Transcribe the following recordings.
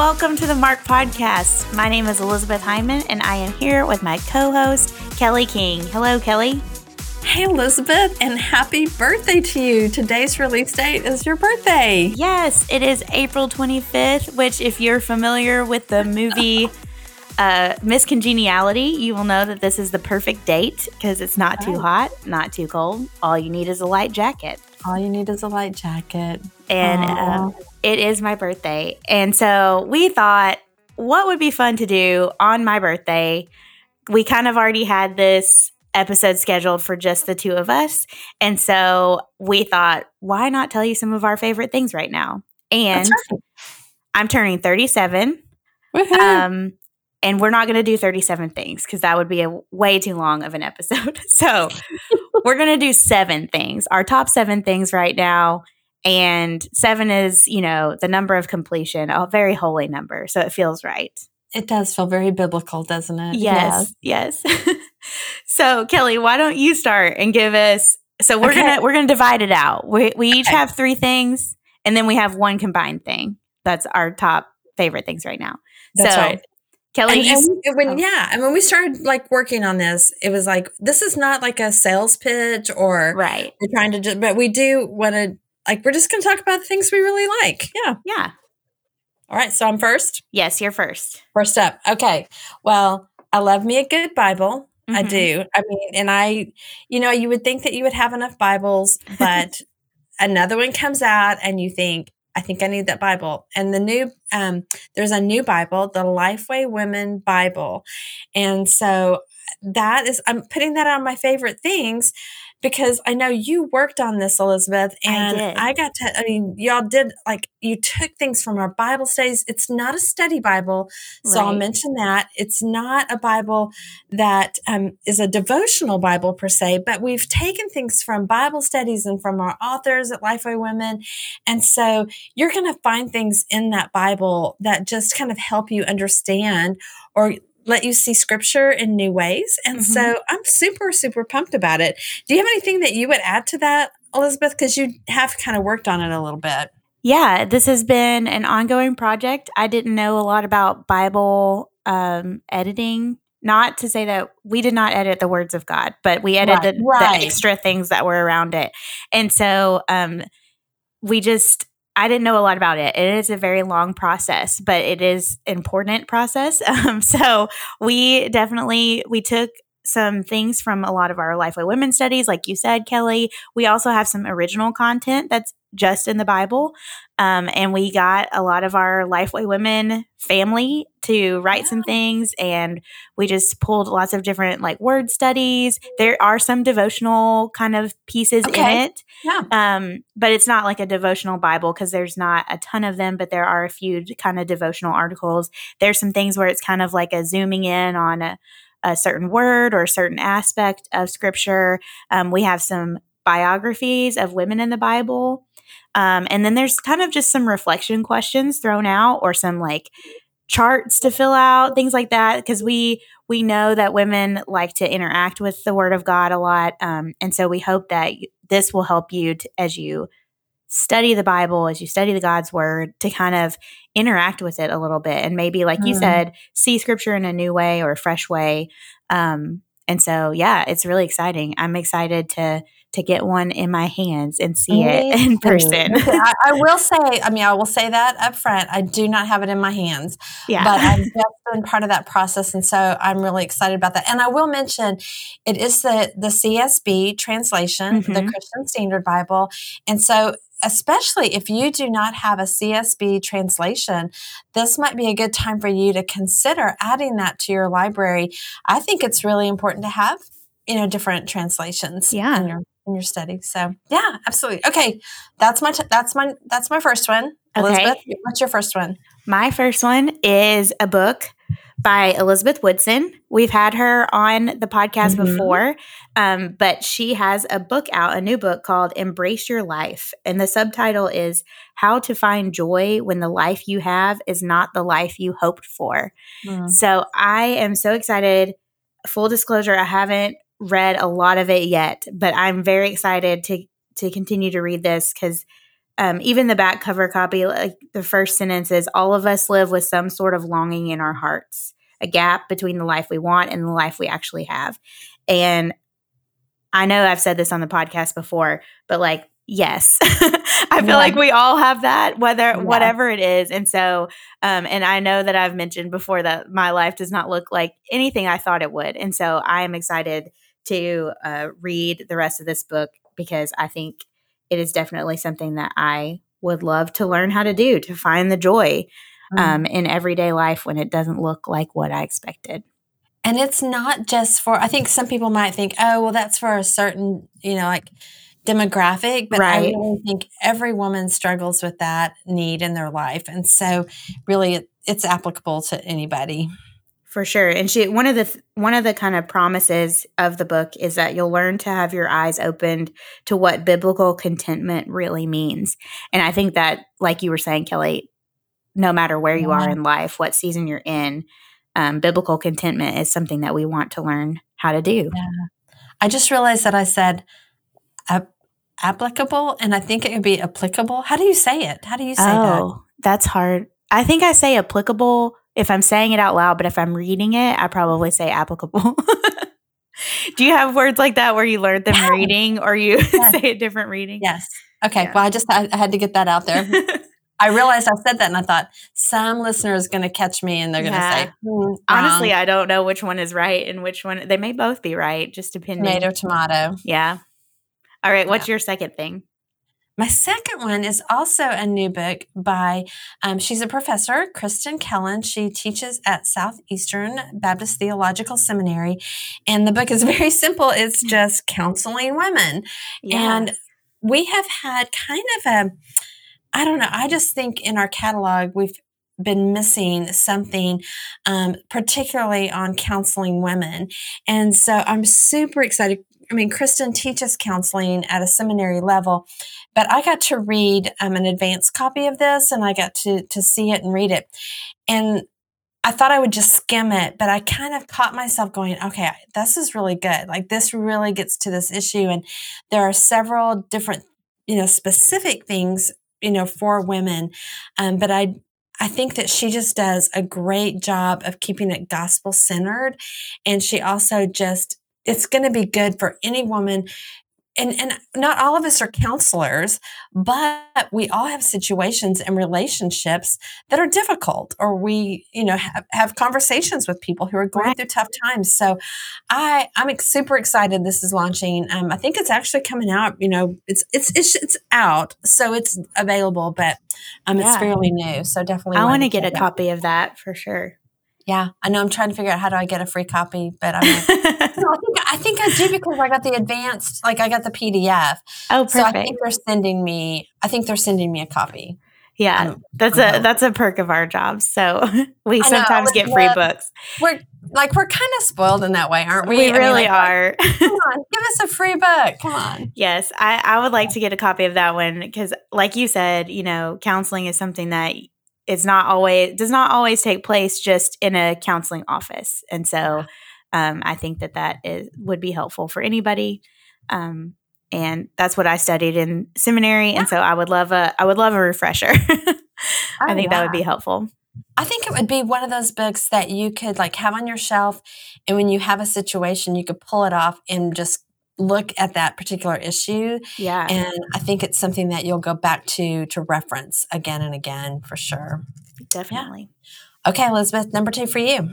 Welcome to the Mark Podcast. My name is Elizabeth Hyatt and I am here with my co host, Kelly King. Hello, Kelly. Hey, Elizabeth, and happy birthday to you. Today's release date is your birthday. Yes, it is April 25th, which, if you're familiar with the movie uh, Miss Congeniality, you will know that this is the perfect date because it's not too hot, not too cold. All you need is a light jacket. All you need is a light jacket. And uh, it is my birthday. And so we thought, what would be fun to do on my birthday? We kind of already had this episode scheduled for just the two of us. And so we thought, why not tell you some of our favorite things right now? And right. I'm turning 37. Um, and we're not going to do 37 things because that would be a way too long of an episode. So we're going to do seven things, our top seven things right now. And seven is, you know, the number of completion, a very holy number. So it feels right. It does feel very biblical, doesn't it? Yes, yes. yes. so Kelly, why don't you start and give us? So we're okay. gonna we're gonna divide it out. We we each okay. have three things, and then we have one combined thing. That's our top favorite things right now. That's so, right. Kelly, and, and when, oh. yeah, and when we started like working on this, it was like this is not like a sales pitch or right. We're trying to, just, but we do want to like we're just going to talk about things we really like. Yeah, yeah. All right, so I'm first. Yes, you're first. First up. Okay. Well, I love me a good Bible. Mm-hmm. I do. I mean, and I, you know, you would think that you would have enough Bibles, but another one comes out and you think, I think I need that Bible. And the new, um, there's a new Bible, the Lifeway Women Bible. And so that is, I'm putting that on my favorite things because I know you worked on this, Elizabeth, and I, I, got to, I mean, y'all did like, you took things from our Bible studies. It's not a study Bible. So right. I'll mention that. It's not a Bible that um, is a devotional Bible per se, but we've taken things from Bible studies and from our authors at Lifeway Women. And so you're going to find things in that Bible that just kind of help you understand or let you see scripture in new ways. And mm-hmm. so I'm super, super pumped about it. Do you have anything that you would add to that, Elizabeth? Because you have kind of worked on it a little bit. Yeah, this has been an ongoing project. I didn't know a lot about Bible um, editing. Not to say that we did not edit the words of God, but we edited right, right. the extra things that were around it. And so um, we just I didn't know a lot about it. It is a very long process, but it is important process. Um, so we definitely we took some things from a lot of our Lifeway Women studies, like you said, Kelly. We also have some original content that's just in the Bible. Um, and we got a lot of our Lifeway Women family to write some things. And we just pulled lots of different like word studies. There are some devotional kind of pieces okay. in it. Yeah. Um, but it's not like a devotional Bible because there's not a ton of them, but there are a few kind of devotional articles. There's some things where it's kind of like a zooming in on a, a certain word or a certain aspect of scripture. Um, we have some biographies of women in the Bible. Um, and then there's kind of just some reflection questions thrown out or some like charts to fill out, things like that, because we we know that women like to interact with the Word of God a lot, um, and so we hope that this will help you to, as you study the Bible, as you study the God's Word, to kind of interact with it a little bit, and maybe, like mm. you said, see Scripture in a new way or a fresh way. Um, and so, yeah, it's really exciting. I'm excited to to get one in my hands and see it in person. I, I, will say, I mean, I will say that up front. I do not have it in my hands. Yeah. But I've just been part of that process. And so I'm really excited about that. And I will mention it is the, the CSB translation, mm-hmm. the Christian Standard Bible. And so especially if you do not have a CSB translation, this might be a good time for you to consider adding that to your library. I think it's really important to have, you know, different translations yeah. in your in your study. So yeah, absolutely. Okay, that's my t- that's my that's my first one. Okay. Elizabeth, what's your first one? My first one is a book by Elizabeth Woodson. We've had her on the podcast mm-hmm. before, um, but she has a book out, a new book called Embrace Your Life. And the subtitle is How to Find Joy When the Life You Have is Not the Life You Hoped For. Mm. So I am so excited. Full disclosure, I haven't read a lot of it yet, but I'm very excited to to continue to read this because um, even the back cover copy, like the first sentence is all of us live with some sort of longing in our hearts, a gap between the life we want and the life we actually have. And I know I've said this on the podcast before, but like, yes, I feel yeah. like we all have that, whether yeah. whatever it is. And so, um, and I know that I've mentioned before that my life does not look like anything I thought it would. And so I am excited to uh, read the rest of this book because I think it is definitely something that I would love to learn how to do to find the joy mm. um, in everyday life when it doesn't look like what I expected. And it's not just for, I think some people might think, oh, well, that's for a certain, you know, like demographic, but right. I really think every woman struggles with that need in their life. And so, really, it, it's applicable to anybody for sure. And she one of the th- one of the kind of promises of the book is that you'll learn to have your eyes opened to what biblical contentment really means. And i think that like you were saying kelly no matter where you are in life what season you're in um, biblical contentment is something that we want to learn how to do. Yeah. i just realized that i said uh, applicable and i think it would be applicable. How do you say it? How do you say oh, that that's hard. I think i say applicable if I'm saying it out loud, but if I'm reading it, I probably say applicable. Do you have words like that where you learned them yeah. reading or you yes. say a different reading? Yes. Okay. Yeah. Well, I just I, I had to get that out there. I realized I said that and I thought some listener is going to catch me and they're going to yeah. say, hmm, honestly, I don't know which one is right and which one they may both be right, just depending. Tomato, tomato. Yeah. All right. What's your second thing? My second one is also a new book by, um, she's a professor, Kristen Kellen. She teaches at Southeastern Baptist Theological Seminary. And the book is very simple it's just counseling women. Yeah. And we have had kind of a, I don't know, I just think in our catalog, we've been missing something, um, particularly on counseling women. And so I'm super excited. I mean, Kristen teaches counseling at a seminary level, but I got to read um, an advanced copy of this and I got to, to see it and read it. And I thought I would just skim it, but I kind of caught myself going, okay, this is really good. Like this really gets to this issue. And there are several different, you know, specific things, you know, for women. Um, but I, I think that she just does a great job of keeping it gospel centered. And she also just, it's going to be good for any woman and and not all of us are counselors but we all have situations and relationships that are difficult or we you know have, have conversations with people who are going right. through tough times so i i'm super excited this is launching um, i think it's actually coming out you know it's it's it's, it's out so it's available but um yeah. it's fairly new so definitely i want to get a copy of that for sure yeah, I know. I'm trying to figure out how do I get a free copy, but I'm like, I think I think I do because I got the advanced, like I got the PDF. Oh, perfect. So I think they're sending me. I think they're sending me a copy. Yeah, um, that's a that's a perk of our job. So we sometimes get free books. We're like we're kind of spoiled in that way, aren't we? We really mean, like, are. come on, give us a free book. Come on. Yes, I I would like to get a copy of that one because, like you said, you know, counseling is something that it's not always does not always take place just in a counseling office. And so um, i think that that is would be helpful for anybody. Um, and that's what i studied in seminary. And so i would love a i would love a refresher. I think yeah. that would be helpful. I think it would be one of those books that you could like have on your shelf and when you have a situation you could pull it off and just look at that particular issue. Yeah. And I think it's something that you'll go back to to reference again and again for sure. Definitely. Yeah. Okay, Elizabeth, number two for you.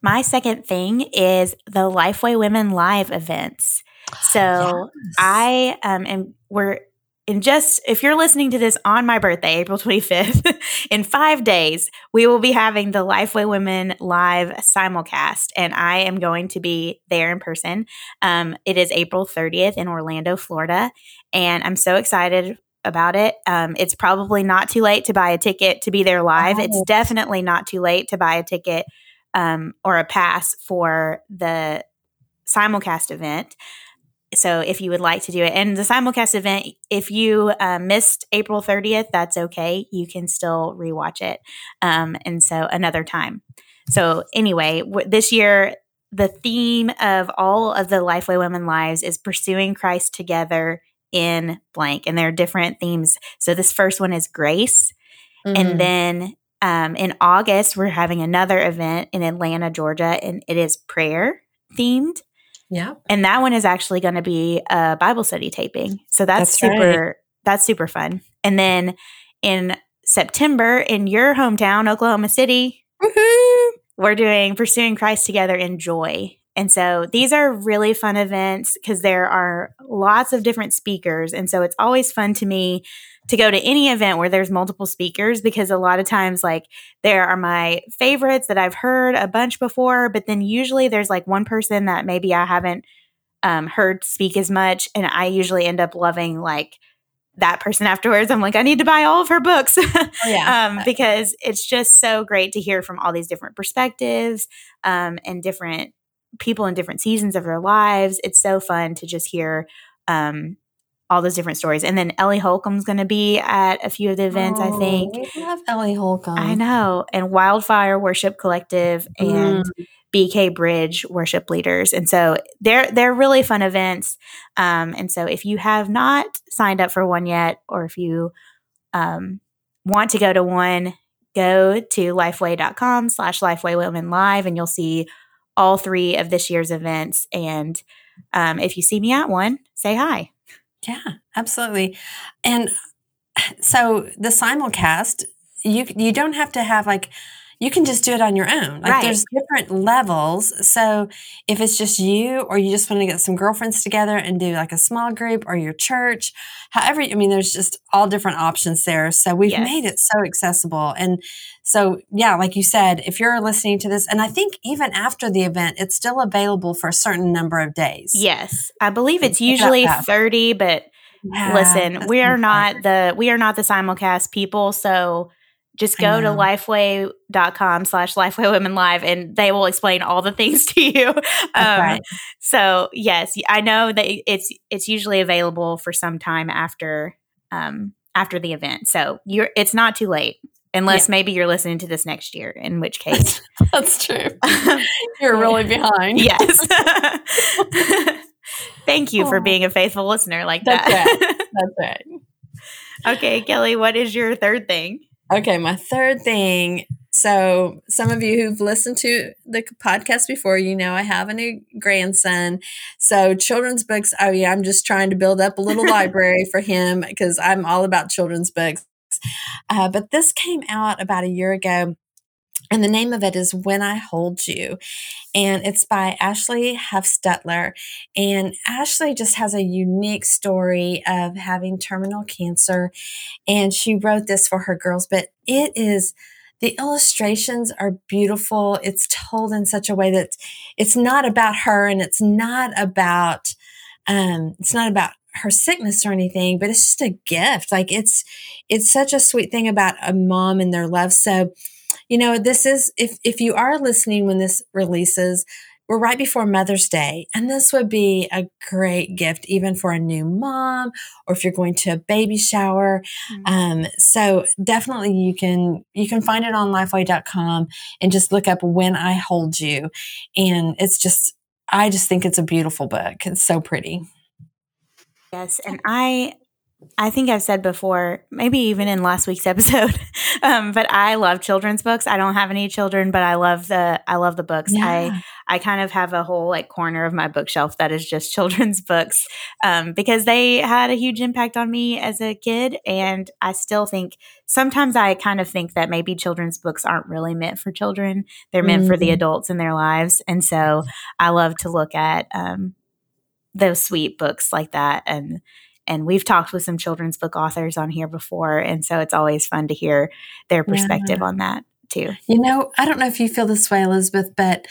My second thing is the Lifeway Women Live events. So yes. I um and we're in just if you're listening to this on my birthday, April 25th, in five days, we will be having the Lifeway Women live simulcast, and I am going to be there in person. Um, it is April 30th in Orlando, Florida, and I'm so excited about it. Um, it's probably not too late to buy a ticket to be there live. Oh. It's definitely not too late to buy a ticket um, or a pass for the simulcast event. So if you would like to do it, and the simulcast event, if you uh, missed April 30th, that's okay. You can still rewatch it. Um, and so another time. So anyway, w- this year, the theme of all of the Lifeway Women Lives is pursuing Christ together in blank. And there are different themes. So this first one is grace. Mm. And then um, in August, we're having another event in Atlanta, Georgia, and it is prayer themed. Yeah. And that one is actually going to be a Bible study taping. So that's, That's right. super that's super fun. And then in September in your hometown, Oklahoma City, Woohoo! we're doing Pursuing Christ Together in Joy. And so these are really fun events because there are lots of different speakers. And so it's always fun to me to go to any event where there's multiple speakers because a lot of times, like, there are my favorites that I've heard a bunch before, but then usually there's like one person that maybe I haven't um, heard speak as much. And I usually end up loving like that person afterwards. I'm like, I need to buy all of her books. Oh, yeah. um, because it's just so great to hear from all these different perspectives um, and different people in different seasons of their lives. It's so fun to just hear um, all those different stories. And then Ellie Holcomb's going to be at a few of the events, I Oh, think. We love Ellie Holcomb. I know. And Wildfire Worship Collective and Mm. BK Bridge worship leaders. And so they're they're really fun events. Um, and so if you have not signed up for one yet, or if you um, want to go to one, go to lifeway.com slash lifeway women live and you'll see all three of this year's events. And um, if you see me at one, say hi. Yeah, absolutely. And so the simulcast, you you don't have to have like you can just do it on your own. Like Right. there's different levels. So if it's just you or you just want to get some girlfriends together and do like a small group or your church, however, I mean there's just all different options there. So we've Yes. made it so accessible. And so yeah, like you said, if you're listening to this and I think even after the event it's still available for a certain number of days. Yes. I believe it's usually 30, but Yeah, listen we are not the we are not the simulcast people so just go to lifeway.com slash lifeway women live and they will explain all the things to you um, right. so yes i know that it's it's usually available for some time after um after the event so you're it's not too late unless Yeah. maybe you're listening to this next year in which case That's true. You're really behind. yes thank you for being a faithful listener like That's that That's right. Okay, Kelly, what is your third thing? Okay, my third thing. So, some of you who've listened to the podcast before, you know I have a new grandson. So, children's books, I mean, I'm just trying to build up a little library for him because I'm all about children's books. Uh, but this came out about a year ago, and the name of it is When I Hold You. And it's by Ashley Huffstetler. And Ashley just has a unique story of having terminal cancer. And she wrote this for her girls, but it is the illustrations are beautiful. It's told in such a way that it's not about her and it's not about um it's not about her sickness or anything, but it's just a gift. Like it's it's such a sweet thing about a mom and their love. So, you know, this is if if you are listening when this releases, we're right before Mother's Day, and this would be a great gift even for a new mom or if you're going to a baby shower. Um, so definitely you can you can find it on lifeway.com and just look up when I hold you. And it's just I just think it's a beautiful book. It's so pretty. Yes, and I I think I've said before, maybe even in last week's episode, um, but I love children's books. I don't have any children, but I love the I love the books. I I kind of have a whole like corner of my bookshelf that is just children's books um, because they had a huge impact on me as a kid, and I still think sometimes I kind of think that maybe children's books aren't really meant for children; they're meant for the Mhm. adults in their lives, and so I love to look at um, those sweet books like that and and we've talked with some children's book authors on here before and so it's always fun to hear their perspective on that too You know, I don't know if you feel this way, Elizabeth, but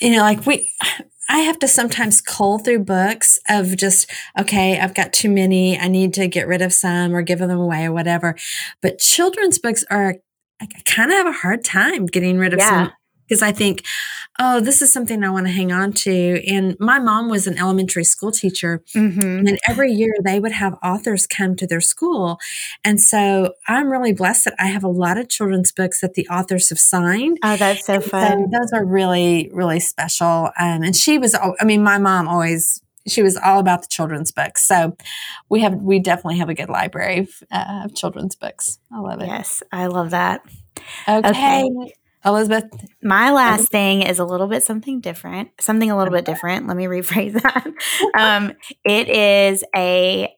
you know, like we I have to sometimes cull through books of just, okay, I've got too many. I need to get rid of some or give them away or whatever. But children's books are, I kind of have a hard time getting rid of yeah. some because I think, oh, this is something I want to hang on to. And my mom was an elementary school teacher, mm-hmm. and every year they would have authors come to their school. And so I'm really blessed that I have a lot of children's books that the authors have signed. Oh, that's so fun. So those are really, really special. Um, and she was, I mean, my mom always she was all about the children's books. So we have we definitely have a good library of, uh, of children's books. I love it. Yes, I love that. Okay. okay. Elizabeth? My last thing is a little bit something different, something a little bit different. Let me rephrase that. Um, it is a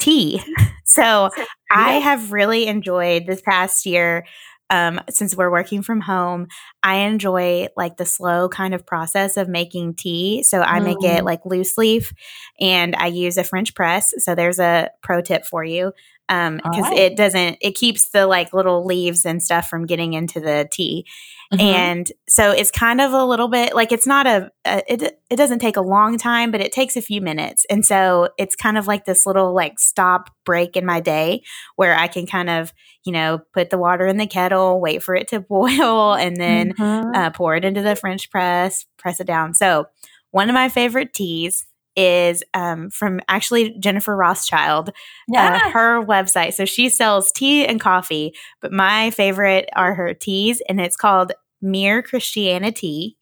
tea. So I have really enjoyed this past year. Um, since we're working from home, I enjoy like the slow kind of process of making tea. So I make it mm. like loose leaf and I use a French press. So there's a pro tip for you um because right. it doesn't it keeps the like little leaves and stuff from getting into the tea mm-hmm. and so it's kind of a little bit like it's not a, a, it it doesn't take a long time but it takes a few minutes and so it's kind of like this little like stop break in my day where i can kind of you know put the water in the kettle wait for it to boil and then mm-hmm. uh, pour it into the french press press it down so one of my favorite teas is um, from actually Jennifer Rothschild, uh, yeah. Uh, her website. So she sells tea and coffee, but my favorite are her teas, and it's called Mere Christianity,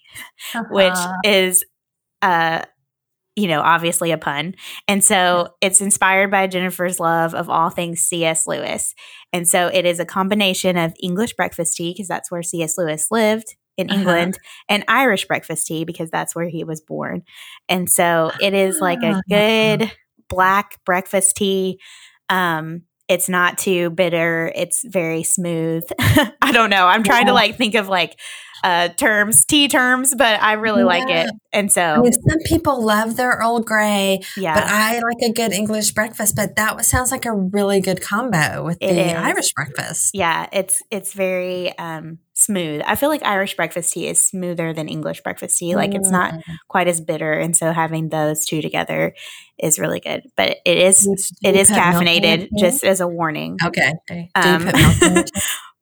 uh-huh. which is, uh, you know, obviously a pun. And so it's inspired by Jennifer's love of all things C.S. Lewis. And so it is a combination of English breakfast tea, because that's where C.S. Lewis lived, in uh-huh. England and Irish breakfast tea because that's where he was born. And so it is like a ah. good black breakfast tea. Um, it's not too bitter. It's very smooth. I don't know. I'm trying yeah. to like think of like uh, terms, tea terms, but I really yeah. like it. And so, I mean, some people love their Earl Grey, yeah. but I like a good English breakfast. But that sounds like a really good combo with it the is. Irish breakfast. Yeah, it's it's very um, smooth. I feel like Irish breakfast tea is smoother than English breakfast tea. Like it's not mm. quite as bitter, and so having those two together is really good. But it is it is caffeinated, just as a warning. Okay. Um,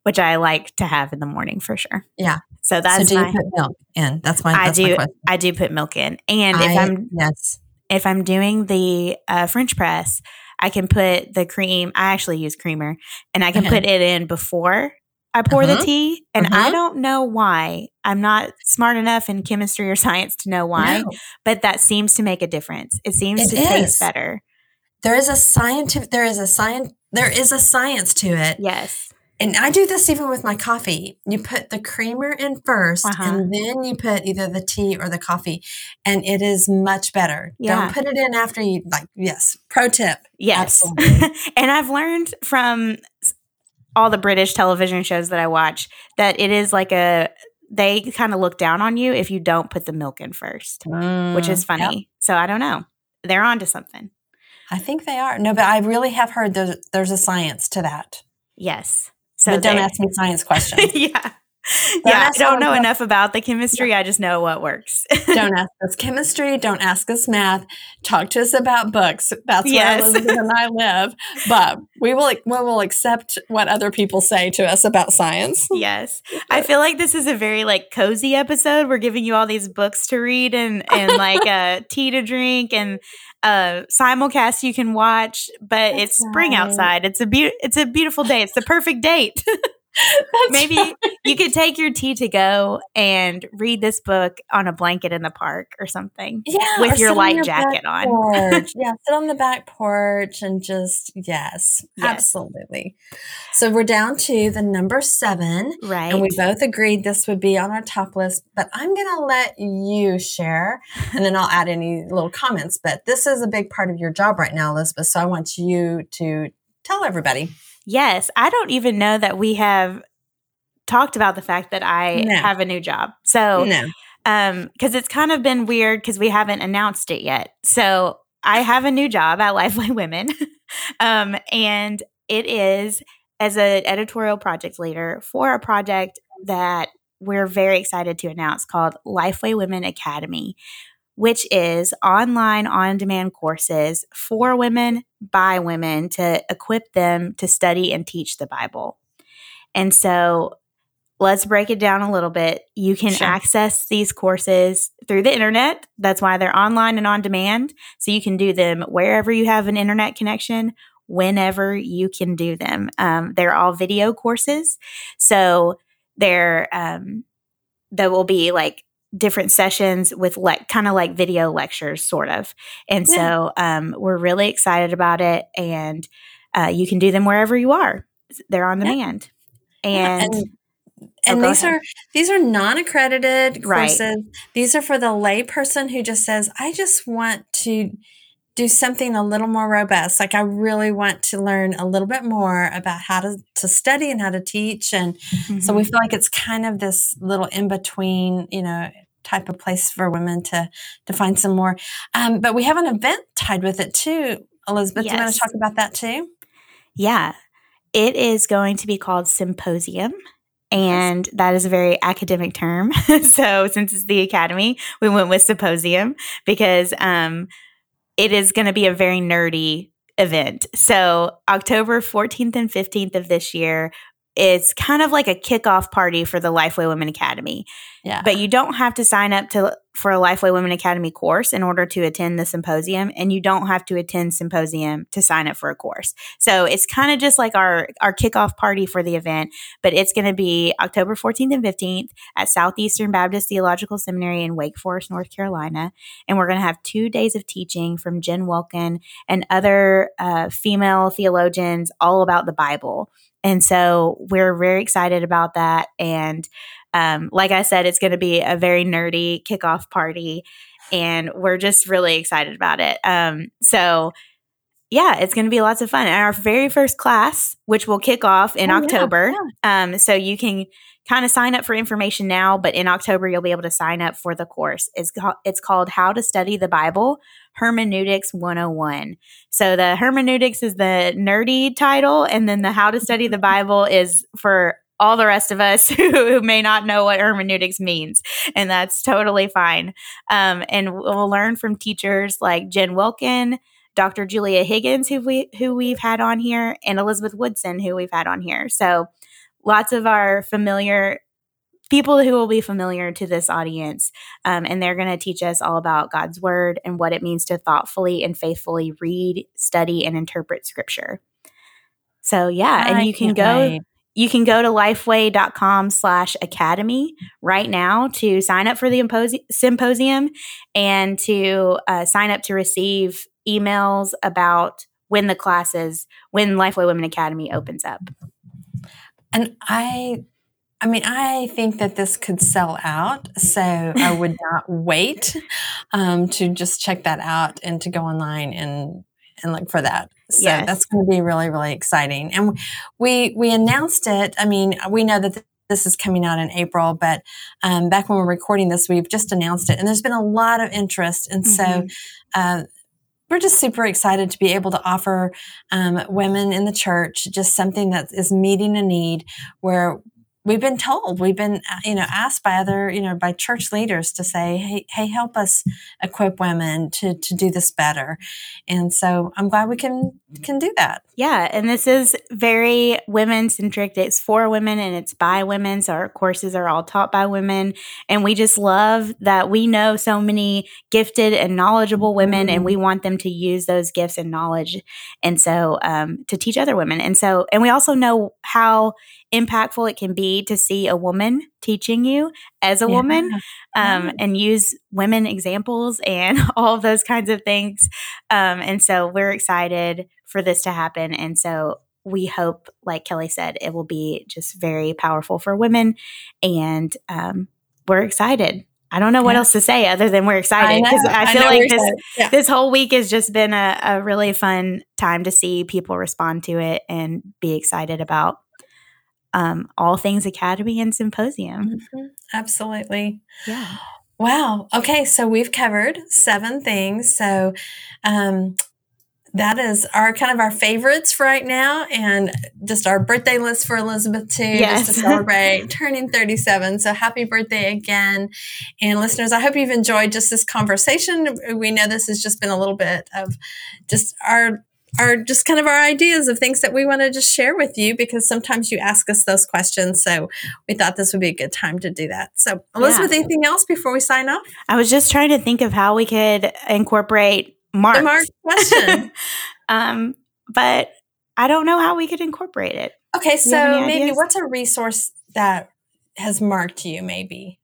which I like to have in the morning for sure. Yeah. So that's so do my, you put milk in? That's my. That's I do. My I do put milk in, and I, if I'm yes, if I'm doing the uh, French press, I can put the cream. I actually use creamer, and I can okay. put it in before I pour uh-huh. the tea. And uh-huh. I don't know why. I'm not smart enough in chemistry or science to know why, no. but that seems to make a difference. It seems it to is. taste better. There is a scientific. There is a science. There is a science to it. Yes and I do this even with my coffee. You put the creamer in 1st uh-huh. and then you put either the tea or the coffee, and it is much better. Yeah. Don't put it in after you like. Yes, pro tip. Yes, and I've learned from all the British television shows that I watch that it is like a they kind of look down on you if you don't put the milk in first, mm, which is funny. Yep. So I don't know. They're on to something. I think they are. No, but I really have heard there's, there's a science to that. Yes. So but don't ask me science questions. yeah. Yeah, I don't know enough about the chemistry. Yeah. I just know what works. don't ask us chemistry. Don't ask us math. Talk to us about books. That's yes. where Elizabeth and I live. But we will we will accept what other people say to us about science. Yes, I feel like this is a very like cozy episode. We're giving you all these books to read and and like uh, tea to drink and uh, simulcast you can watch, but That's it's spring right. outside. It's a be- it's a beautiful day. It's the perfect date. Maybe right. you could take your tea to go and read this book on a blanket in the park or something. Yeah, with your light jacket on. yeah, sit on the back porch and just yes, yes, absolutely. So we're down to the number seven, right? And we both agreed this would be on our top list. But I'm going to let you share, and then I'll add any little comments. But this is a big part of your job right now, Elizabeth. So I want you to tell everybody. Yes, I don't even know that we have talked about the fact that I no. have a new job. So, no. um, because it's kind of been weird because we haven't announced it yet. So, I have a new job at Lifeway Women, um, and it is as an editorial project leader for a project that we're very excited to announce called Lifeway Women Academy, which is online on demand courses for women by women to equip them to study and teach the Bible. And so let's break it down a little bit. You can sure. access these courses through the internet. That's why they're online and on demand. So you can do them wherever you have an internet connection, whenever you can do them. Um, they're all video courses. So they're, um, there will be like different sessions with like kind of like video lectures, sort of. And yeah. so um, we're really excited about it. And uh, you can do them wherever you are, they're on demand. Yeah. And, and and oh, these ahead. are these are non-accredited courses. Right. These are for the layperson who just says, "I just want to do something a little more robust. Like I really want to learn a little bit more about how to to study and how to teach." And mm-hmm. so we mm-hmm. feel like it's kind of this little in between, you know, type of place for women to to find some more. Um, but we have an event tied with it too. Elizabeth, yes. do you want to talk about that too? Yeah. It is going to be called Symposium and that is a very academic term. so since it's the academy, we went with symposium because um, it is going to be a very nerdy event. So October 14th and 15th of this year, it's kind of like a kickoff party for the Lifeway Women Academy. Yeah. But you don't have to sign up to for a Lifeway Women Academy course in order to attend the symposium, and you don't have to attend symposium to sign up for a course. So it's kind of just like our our kickoff party for the event, but it's going to be October 14th and 15th at Southeastern Baptist Theological Seminary in Wake Forest, North Carolina, and we're going to have two days of teaching from Jen Wilkin and other uh, female theologians all about the Bible. And so we're very excited about that. And um, like I said, it's going to be a very nerdy kickoff party. And we're just really excited about it. Um, so, yeah, it's going to be lots of fun. And our very first class, which will kick off in oh, October. Yeah, yeah. Um, so you can kind of sign up for information now, but in October you'll be able to sign up for the course. It's it's called How to Study the Bible Hermeneutics 101. So the hermeneutics is the nerdy title, and then the How to Study the Bible is for all the rest of us who, may not know what hermeneutics means, and that's totally fine. Um, and we'll learn from teachers like Jen Wilkin. Dr. Julia Higgins, who we who we've had on here, and Elizabeth Woodson, who we've had on here. So lots of our familiar people who will be familiar to this audience. Um, and they're going to teach us all about God's word and what it means to thoughtfully and faithfully read, study, and interpret scripture. So, yeah, and you can go. Wait. You can go to lifeway.com slash academy right now to sign up for the symposium and to uh, sign up to receive emails about when the classes, when Lifeway Women Academy opens up. And I I mean, I think that this could sell out, so I would not wait um, to just check that out and to go online and and look for that. So yes. that's going to be really really exciting. And we we announced it. I mean, we know that this is coming out in April, but um, back when we're recording this, we've just announced it, and there's been a lot of interest, and mm-hmm. so. Uh, we're just super excited to be able to offer um, women in the church just something that is meeting a need where we've been told we've been uh, you know asked by other you know by church leaders to say hey hey help us equip women to to do this better. And so i'm glad we can can do that yeah and this is very women centric it's for women and it's by women so our courses are all taught by women and we just love that we know so many gifted and knowledgeable women and we want them to use those gifts and knowledge and so um, to teach other women and so and we also know how impactful it can be to see a woman teaching you as a yeah. woman um, and use women examples and all of those kinds of things. Um, and so we're excited for this to happen. And so we hope, like Kelly said, it will be just very powerful for women. And um, we're excited. I don't know what yeah. else to say other than we're excited because I, I, feel I like this yeah. this whole week has just been a, a really fun time to see people respond to it and be excited about um, all things academy and symposium. Mm-hmm. Absolutely. Yeah. Wow. Okay. So we've covered seven things. So, um, that is our kind of our favorites for right now and just our birthday list for Elizabeth too, yes. just to celebrate turning 37. So happy birthday again. And listeners, I hope you've enjoyed just this conversation. We know this has just been a little bit of just our are just kind of our ideas of things that we want to just share with you because sometimes you ask us those questions. So we thought this would be a good time to do that. So, Elizabeth, yeah. anything else before we sign off? I was just trying to think of how we could incorporate Mark. The Mark question. um, but I don't know how we could incorporate it. Okay, so maybe what's a resource that has marked you? Maybe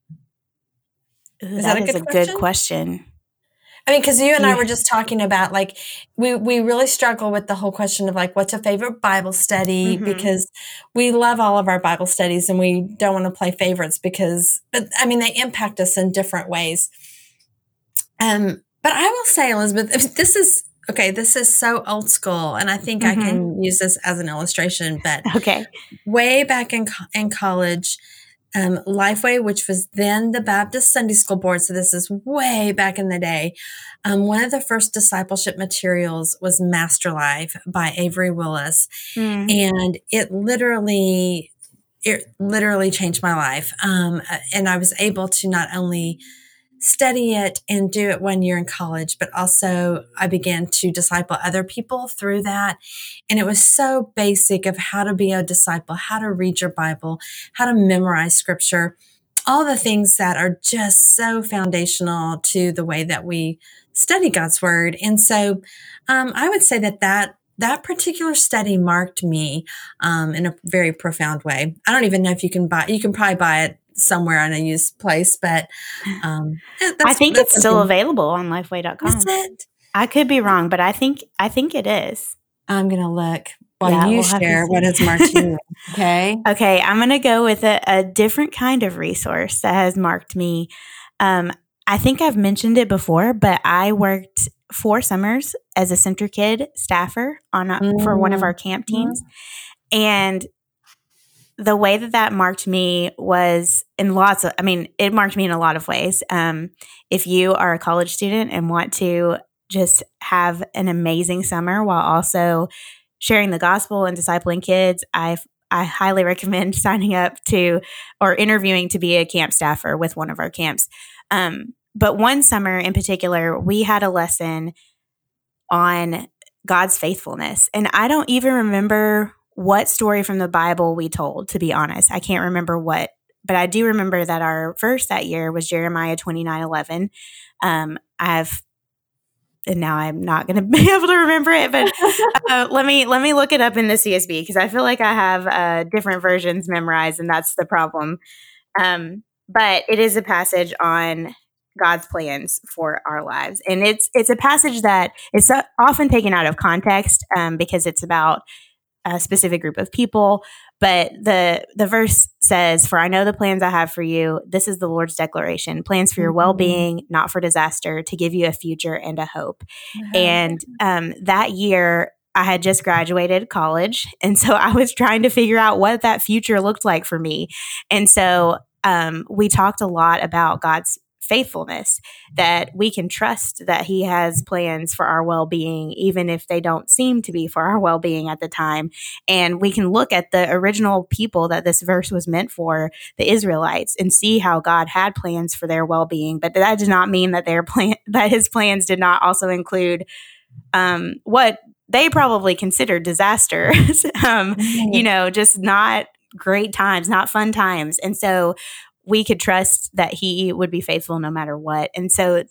is that, that a, good, a question? good question. I mean, because you and I were just talking about like we we really struggle with the whole question of like what's a favorite Bible study mm-hmm. because we love all of our Bible studies and we don't want to play favorites because but I mean they impact us in different ways. Um, but I will say, Elizabeth, this is okay. This is so old school, and I think mm-hmm. I can use this as an illustration. But okay, way back in in college um, Lifeway, which was then the Baptist Sunday School Board. So this is way back in the day. Um, one of the first discipleship materials was Master Life by Avery Willis. Mm. And it literally, it literally changed my life. Um, and I was able to not only study it and do it one year in college, but also I began to disciple other people through that. And it was so basic of how to be a disciple, how to read your Bible, how to memorize scripture, all the things that are just so foundational to the way that we study God's word. And so um, I would say that that that particular study marked me um, in a very profound way. I don't even know if you can buy. You can probably buy it somewhere on a used place, but um, I think it's still available on lifeway.com. Is it? I could be wrong, but I think I think it is. I'm gonna look while yeah, you we'll share what has marked you. Okay. Okay, I'm gonna go with a, a, different kind of resource that has marked me. Um, I think I've mentioned it before, but I worked four summers as a CentriKid staffer on a, mm-hmm. for one of our camp teams, mm-hmm. and the way that that marked me was in lots of, I mean, it marked me in a lot of ways. Um, if you are a college student and want to just have an amazing summer while also sharing the gospel and discipling kids, I I highly recommend signing up to or interviewing to be a camp staffer with one of our camps. Um, but one summer in particular, we had a lesson on God's faithfulness, and I don't even remember what story from the Bible we told, to be honest. I can't remember what, but I do remember that our verse that year was Jeremiah 29 11. Um, I've and now I'm not going to be able to remember it, but uh, let me let me look it up in the CSB because I feel like I have uh, different versions memorized, and that's the problem. Um, but it is a passage on God's plans for our lives, and it's it's a passage that is often taken out of context um, because it's about a specific group of people but the the verse says for i know the plans i have for you this is the lord's declaration plans for your mm-hmm. well-being not for disaster to give you a future and a hope mm-hmm. and um, that year i had just graduated college and so i was trying to figure out what that future looked like for me and so um, we talked a lot about god's faithfulness, that we can trust that He has plans for our well being, even if they don't seem to be for our well being at the time. And we can look at the original people that this verse was meant for, the Israelites, and see how God had plans for their well being. But that does not mean that their plan, that His plans did not also include um, what they probably considered disasters, um, mm-hmm. you know, just not great times, not fun times. And so we could trust that he would be faithful no matter what. And so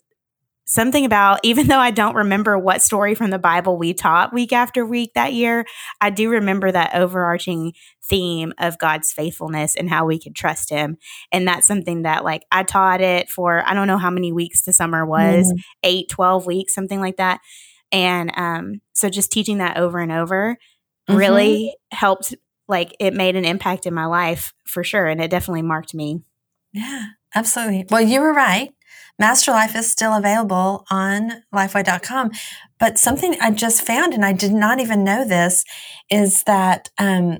something about even though I don't remember what story from the Bible we taught week after week that year, I do remember that overarching theme of God's faithfulness and how we could trust him. And that's something that like I taught it for I don't know how many weeks the summer was, mm. 8, 12 weeks, something like that. And um so just teaching that over and over mm-hmm. really helped like it made an impact in my life for sure and it definitely marked me. Yeah, absolutely. Well, you were right. Master Life is still available on lifeway.com. But something I just found, and I did not even know this, is that um,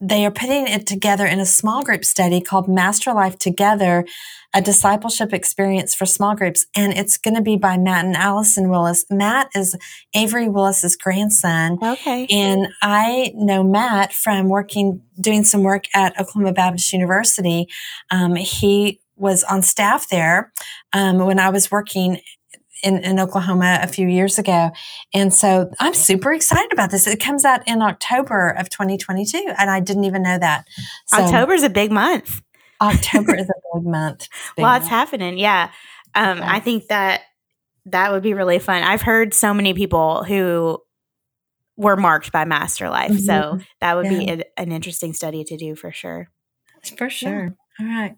they are putting it together in a small group study called Master Life Together, a discipleship experience for small groups. And it's going to be by Matt and Allison Willis. Matt is Avery Willis's grandson. Okay. And I know Matt from working, doing some work at Oklahoma Baptist University. Um, he was on staff there um, when I was working in, in Oklahoma a few years ago. And so I'm super excited about this. It comes out in October of 2022, and I didn't even know that. So, October is a big month. October is a big month. Big Lots month. happening. Yeah. Um, I think that that would be really fun. I've heard so many people who were marked by Master Life. Mm-hmm. So that would yeah. be a, an interesting study to do for sure. For sure. Yeah. All right.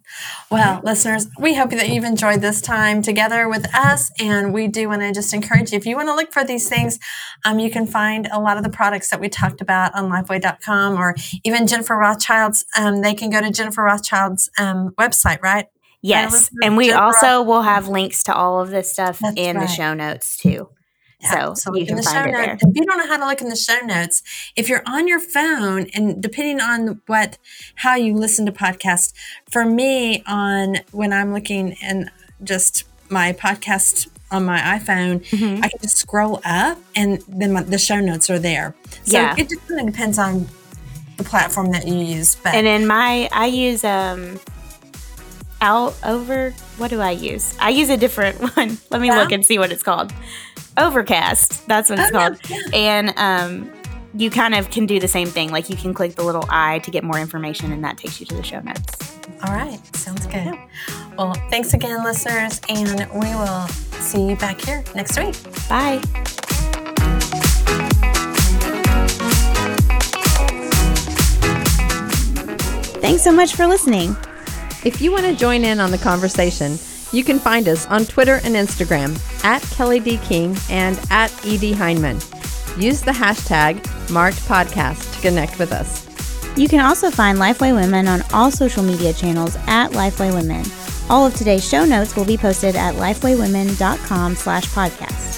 Well, listeners, we hope that you've enjoyed this time together with us. And we do want to just encourage you if you want to look for these things, um, you can find a lot of the products that we talked about on lifeway.com or even Jennifer Rothschild's. Um, they can go to Jennifer Rothschild's um, website, right? Yes. And we Jennifer also Roth- will have links to all of this stuff That's in right. the show notes too. Yeah, so, you can the find show it notes, If you don't know how to look in the show notes, if you're on your phone and depending on what how you listen to podcasts, for me on when I'm looking and just my podcast on my iPhone, mm-hmm. I can just scroll up and then my, the show notes are there. So yeah. it just kind of depends on the platform that you use. But and in my I use um out over what do I use? I use a different one. Let me yeah. look and see what it's called. Overcast. That's what it's oh, called. Yeah. And um, you kind of can do the same thing. Like you can click the little I to get more information, and that takes you to the show notes. All right. Sounds good. Yeah. Well, thanks again, listeners, and we will see you back here next week. Bye. Thanks so much for listening. If you want to join in on the conversation, you can find us on Twitter and Instagram at Kelly D. King and at E.D. Heineman. Use the hashtag MarkedPodcast to connect with us. You can also find Lifeway Women on all social media channels at Lifeway Women. All of today's show notes will be posted at lifewaywomen.com slash podcast.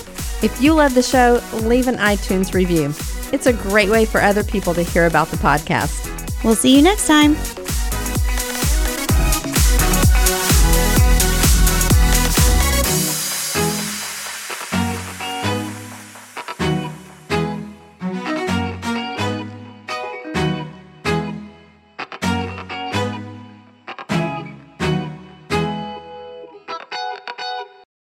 If you love the show, leave an iTunes review. It's a great way for other people to hear about the podcast. We'll see you next time.